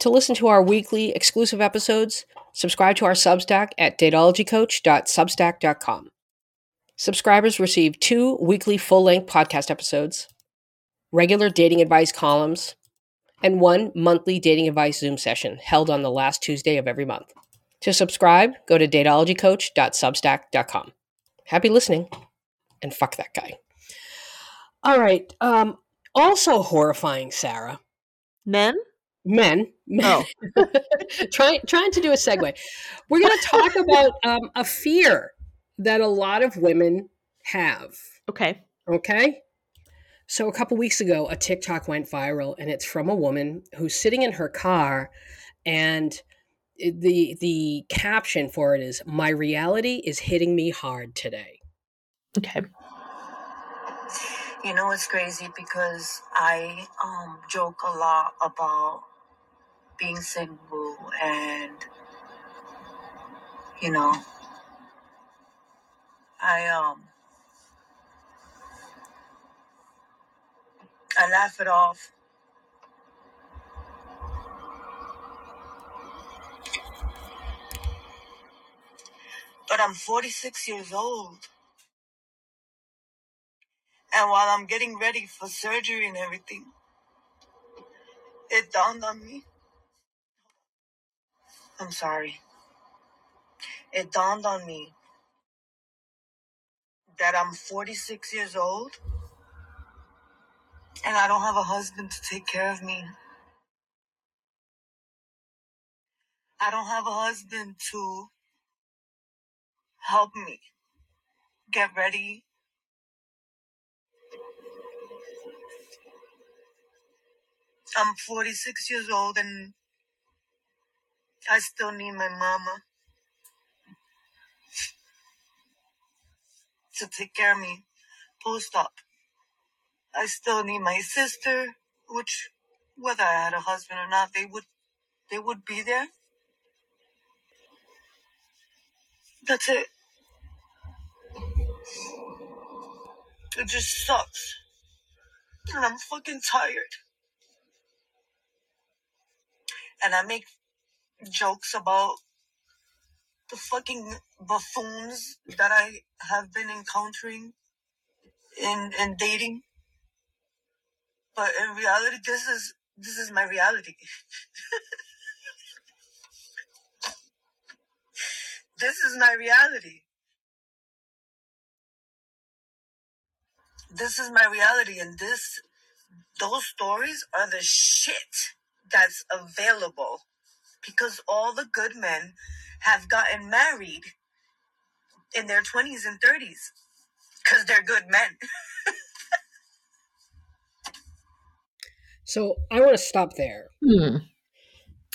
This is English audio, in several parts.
To listen to our weekly exclusive episodes, subscribe to our Substack at datologycoach.substack.com. Subscribers receive two weekly full length podcast episodes, regular dating advice columns, and one monthly dating advice Zoom session held on the last Tuesday of every month. To subscribe, go to datologycoach.substack.com. Happy listening, and fuck that guy. All right. Um, also horrifying, Sarah. Men? Men. Oh. trying trying to do a segue. We're going to talk about um, a fear that a lot of women have. Okay. Okay. So a couple weeks ago, a TikTok went viral, and it's from a woman who's sitting in her car, and the the caption for it is "My reality is hitting me hard today." Okay. You know, it's crazy because I um, joke a lot about being single and, you know, I, um, I laugh it off. But I'm 46 years old. And while I'm getting ready for surgery and everything, it dawned on me. I'm sorry. It dawned on me that I'm 46 years old and I don't have a husband to take care of me. I don't have a husband to help me get ready. I'm 46 years old and I still need my mama to take care of me post op. I still need my sister, which whether I had a husband or not, they would they would be there. That's it. It just sucks. And I'm fucking tired. And I make jokes about the fucking buffoons that I have been encountering in in dating. But in reality, this is this is my reality. this is my reality. This is my reality, and this those stories are the shit that's available because all the good men have gotten married in their 20s and 30s because they're good men. So I want to stop there Hmm.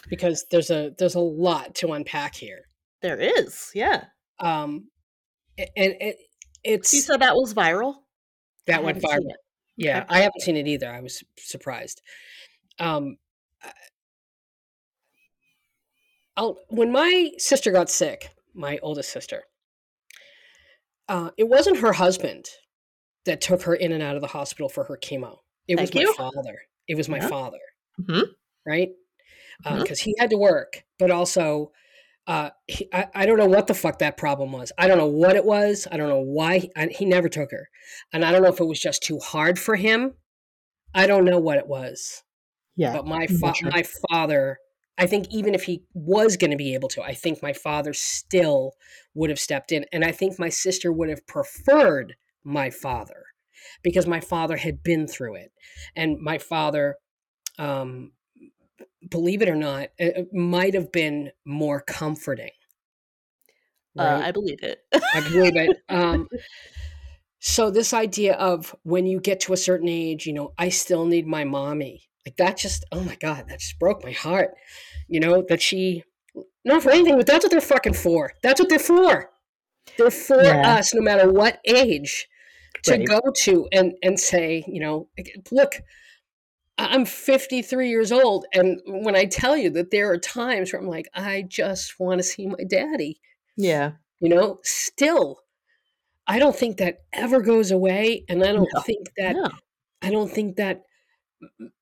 because there's a there's a lot to unpack here. There is. Yeah. Um, and it it's You said that was viral? that I went viral. Yeah, I haven't seen it either. I was surprised. Um, I- I'll, when my sister got sick, my oldest sister, uh, it wasn't her husband that took her in and out of the hospital for her chemo. It was Thank my father. It was my Yeah. father, Mhm. right? Because he had to work, but also. Uh, he, I, I don't know what the fuck that problem was. I don't know what it was. I don't know why he, I, he never took her, and I don't know if it was just too hard for him. I don't know what it was. Yeah. but my fa- my father i think even if he was going to be able to i think my father still would have stepped in and i think my sister would have preferred my father because my father had been through it and my father um believe it or not it it might have been more comforting Uh. I believe it. I believe it. Um, so this idea of when you get to a certain age, you know, I still need my mommy. Like that just, oh my God, that just broke my heart. You know, that she, not for anything, but that's what they're fucking for. That's what they're for. They're for Yeah. us, no matter what age, to Right. go to and and say, you know, look, I'm 53 years old, and when I tell you that there are times where I'm like, I just want to see my daddy yeah. you know still i don't think that ever goes away and i don't No. think that No. i don't think that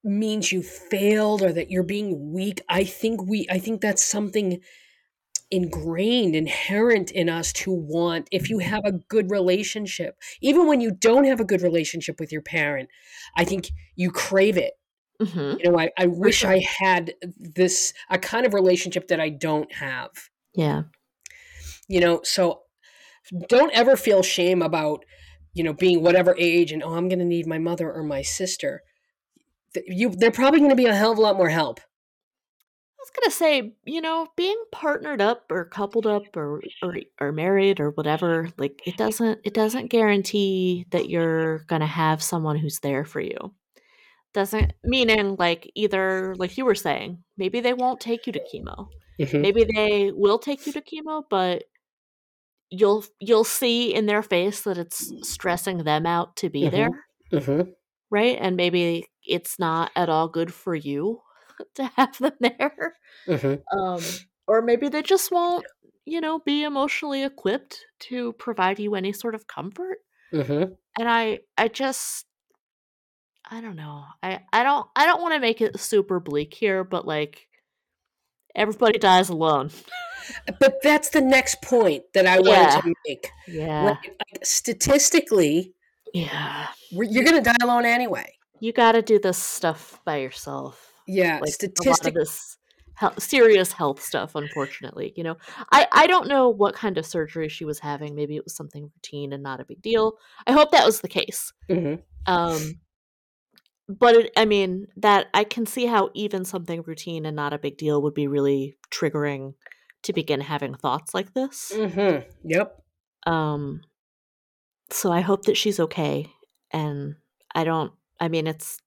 means you failed or that you're being weak. I think we I think that's something ingrained inherent in us to want if you have a good relationship even when you don't have a good relationship with your parent i think you crave it hmm you know i, I wish sure. i had this a kind of relationship that i don't have Yeah. you know so don't ever feel shame about you know being whatever age and oh i'm going to need my mother or my sister you they're probably going to be a hell of a lot more help I was gonna say, you know, being partnered up or coupled up or, or or married or whatever, like it doesn't it doesn't guarantee that you're gonna have someone who's there for you. Doesn't meaning like either like you were saying, maybe they won't take you to chemo. Mhm. Maybe they will take you to chemo, but you'll you'll see in their face that it's stressing them out to be Mhm. there, Mhm. right? And maybe it's not at all good for you to have them there. Mhm. um, or maybe they just won't you know be emotionally equipped to provide you any sort of comfort Mhm. and i i just i don't know i i don't i don't want to make it super bleak here but like everybody dies alone but that's the next point that i wanted Yeah. to make yeah Right, like, statistically yeah you're going to die alone anyway you got to do this stuff by yourself. Yeah like a lot of statistic this hel- serious health stuff unfortunately you know? I i don't know what kind of surgery she was having. Maybe it was something routine and not a big deal. I hope that was the case. Mhm. um but it, i mean that i can see how even something routine and not a big deal would be really triggering to begin having thoughts like this. Mhm. yep. Um so i hope that she's okay and i don't i mean it's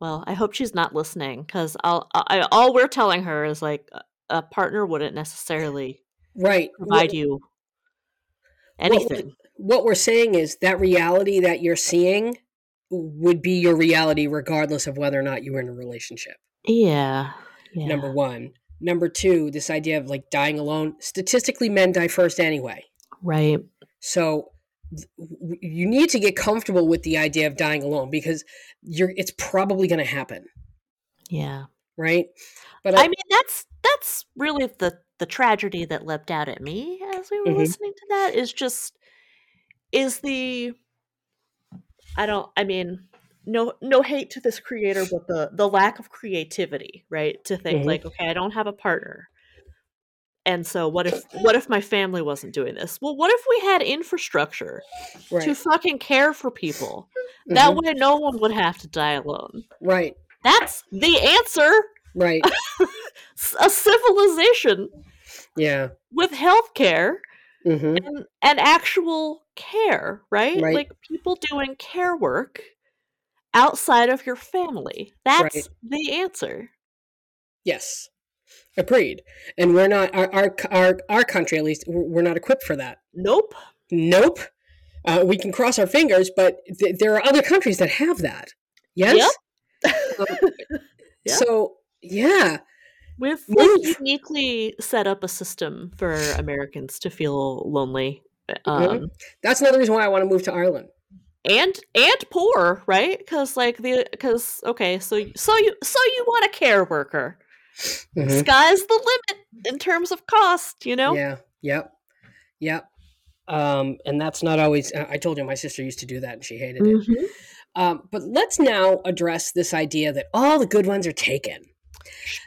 well i hope she's not listening because i'll I, all we're telling her is like a- partner wouldn't necessarily right. Provide what, you anything. what we're saying is that reality that you're seeing would be your reality regardless of whether or not you were in a relationship. Yeah yeah. number one. Number two this idea of like dying alone. Statistically men die first anyway. Right. So you need to get comfortable with the idea of dying alone because you're it's probably going to happen, yeah right? But I mean, that's that's really the the tragedy that leapt out at me as we were Mhm. listening to that is just is the I don't I mean no no hate to this creator but the the lack of creativity, right? To think Mhm. like okay, I don't have a partner. And so what if what if my family wasn't doing this? Well, what if we had infrastructure right, to fucking care for people? That Mhm. way no one would have to die alone. right, That's the answer. right, a civilization yeah, with healthcare hmm and, and actual care, right? Right. Like people doing care work outside of your family. That's Right. the answer. yes, agreed. And we're not our our our, our country at least we're not equipped for that. Nope. Nope. Uh, we can cross our fingers, but th- there are other countries that have that. Yes. Um, Yeah. So yeah, We've, we've uniquely set up a system for Americans to feel lonely. Um, that's another reason why I want to move to Ireland. and and poor, right? Because like the because okay, so so you so you want a care worker? Mhm. Sky's the limit in terms of cost, you know. Yeah. Yep. Yep. Um, and that's not always. I told you my sister used to do that, and she hated it. Mhm. Um, but let's now address this idea that all the good ones are taken.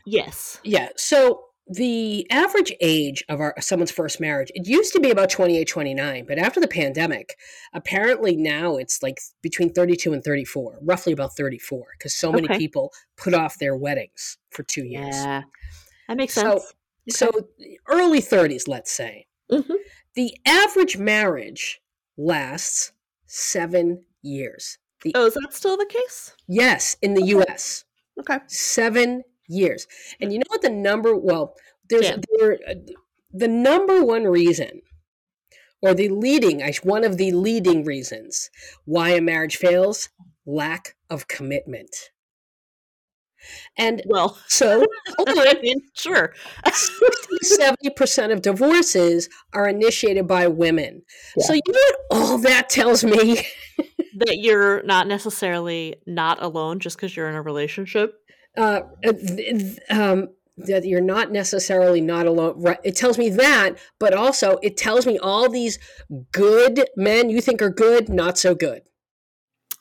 Yes. Yeah. So the average age of our someone's first marriage it used to be about 28 29 but after the pandemic apparently now it's like between 32 and 34 roughly about 34 because so many Okay. people put off their weddings for two years Yeah. That makes So- sense. so early 30s let's say Mhm. the average marriage lasts seven years the, Oh, is that still the case? yes in the us Okay. seven years and you know what the number well there's Yeah. there, uh, the number one reason or the leading one of the leading reasons why a marriage fails lack of commitment and Well, so I mean, sure. 70% of divorces are initiated by women. So, you know what all that tells me? that you're not necessarily not alone just because you're in a relationship. Uh, uh, um, that you're not necessarily not alone. Right? It tells me that, but also it tells me all these good men you think are good, not so good,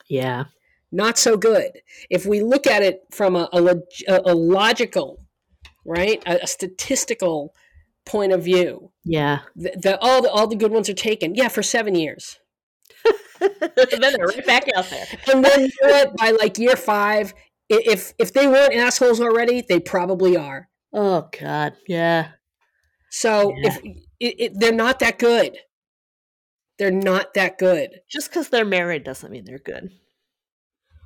Yeah. not so good. If we look at it from a, a, log- a logical, right, a, a statistical point of view, Yeah. the, the, all the all the good ones are taken. Yeah, for seven years, and then they're right back out there. and then you know what, by like year five, if if they weren't assholes already, they probably are. Oh God. Yeah. So Yeah. if it, it, they're not that good, they're not that good, Just because they're married doesn't mean they're good.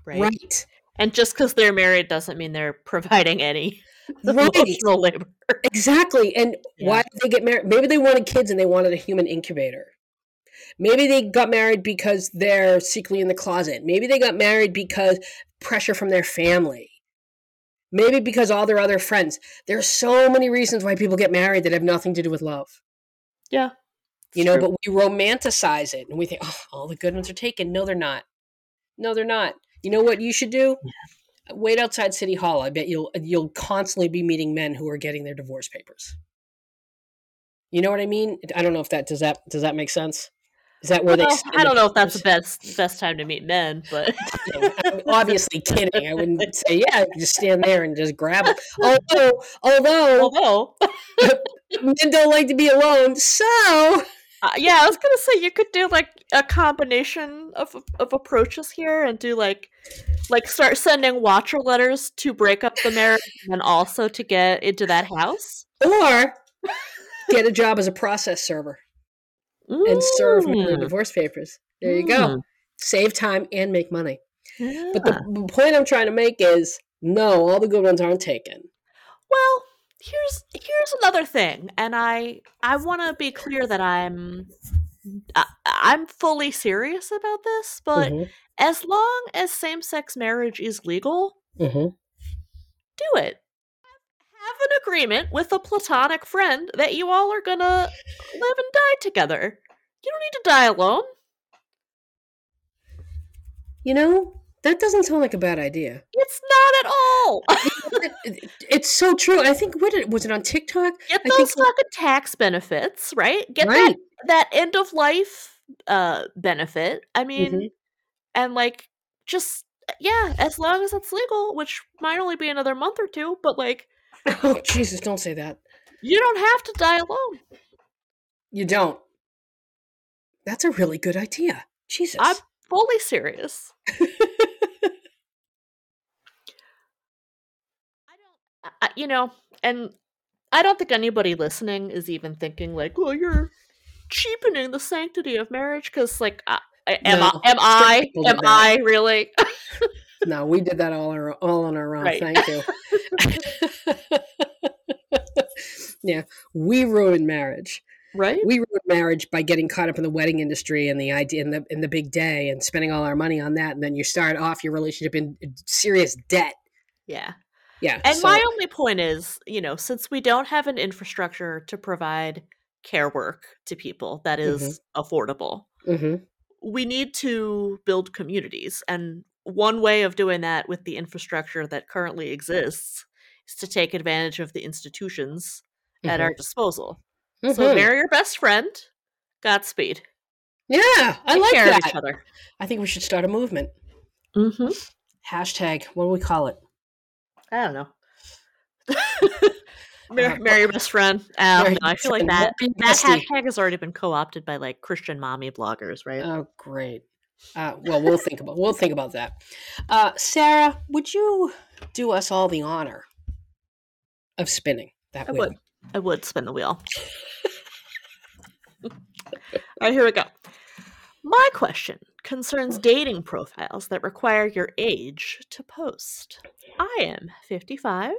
Right. right? And just because they're married doesn't mean they're providing any Right, emotional labor. exactly. And Yeah. why did they get married? Maybe they wanted kids and they wanted a human incubator. Maybe they got married because they're secretly in the closet. Maybe they got married because pressure from their family. Maybe because all their other friends. There's so many reasons why people get married that have nothing to do with love. Yeah. you know but we romanticize it and we think oh all the good ones are taken. No they're not. No they're not. You know what you should do? Wait outside city hall. I bet you'll you'll constantly be meeting men who are getting their divorce papers. You know what i mean? I don't know if that does that does that make sense is that where they Well, send I don't know if that's the best best time to meet men, but I'm obviously kidding. I wouldn't say yeah just stand there and just grab them although although although men don't like to be alone so Uh, yeah, I was gonna say you could do like a combination of of approaches here and do like like start sending watcher letters to break up the marriage and also to get into that house. Or get a job as a process server and serve the Mm, divorce papers. There you go. mm, Save time and make money. But yeah. the, the point I'm trying to make is no, all the good ones aren't taken. well, here's here's another thing, and I I want to be clear that I'm I, I'm fully serious about this, but Mhm, as long as same sex marriage is legal, mhm. do it. Have an agreement with a platonic friend that you all are gonna live and die together. You don't need to die alone. You know, that doesn't sound like a bad idea. It's not at all. It- it- it's so true. I think what did, was it on TikTok? Get those fucking tax benefits, right? Get right. that that end of life uh benefit. I mean, Mhm. and like just yeah, as long as it's legal, which might only be another month or two, but like Oh Jesus! Don't say that. you don't have to die alone. You don't. That's a really good idea. Jesus. I'm fully serious. I don't, I, you know, and I don't think anybody listening is even thinking like, "Oh, you're cheapening the sanctity of marriage." Because, like, I, I- am No, I? Am I? Am. I really? no, we did that all our all on our own. Right. Thank you. yeah, we ruined marriage. right? we ruined marriage by getting caught up in the wedding industry and the idea in the in the big day and spending all our money on that and then you start off your relationship in serious debt Yeah. yeah And so- my only point is, you know, since we don't have an infrastructure to provide care work to people that is affordable, Mhm. we need to build communities. And one way of doing that with the infrastructure that currently exists is to take advantage of the institutions at our disposal. So Mhm. marry your best friend. Godspeed. yeah i Take like care of each other. i think we should start a movement Mm-hmm. hashtag what do we call it I don't know. Mar- Uh, marry your best friend. Um, no, I feel like that that hashtag has already been co-opted by like Christian mommy bloggers, right? oh great uh, well we'll think about we'll think about that uh, sarah would you do us all the honor of spinning that I wheel would. I would spin the wheel. All right, here we go. My question concerns dating profiles that require your age to post. I am 55,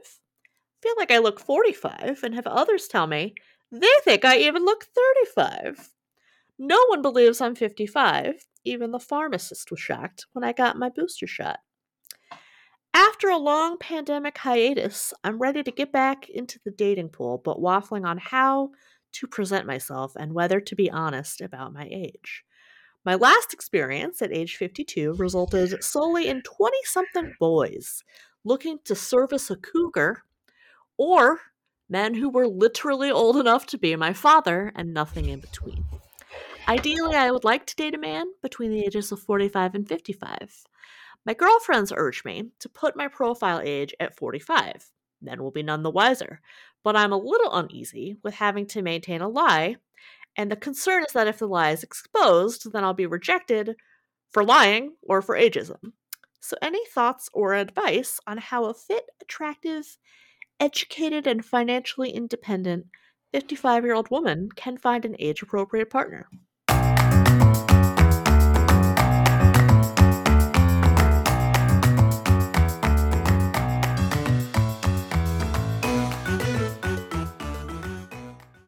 feel like I look 45, and have others tell me they think I even look 35. No one believes I'm 55. Even the pharmacist was shocked when I got my booster shot. After a long pandemic hiatus, I'm ready to get back into the dating pool, but waffling on how to present myself and whether to be honest about my age. My last experience at age 52 resulted solely in 20 something boys looking to service a cougar or men who were literally old enough to be my father and nothing in between. Ideally, I would like to date a man between the ages of 45 and 55. My girlfriends urge me to put my profile age at 45. Men will be none the wiser. But I'm a little uneasy with having to maintain a lie, and the concern is that if the lie is exposed, then I'll be rejected for lying or for ageism. So, any thoughts or advice on how a fit, attractive, educated, and financially independent 55 year old woman can find an age appropriate partner?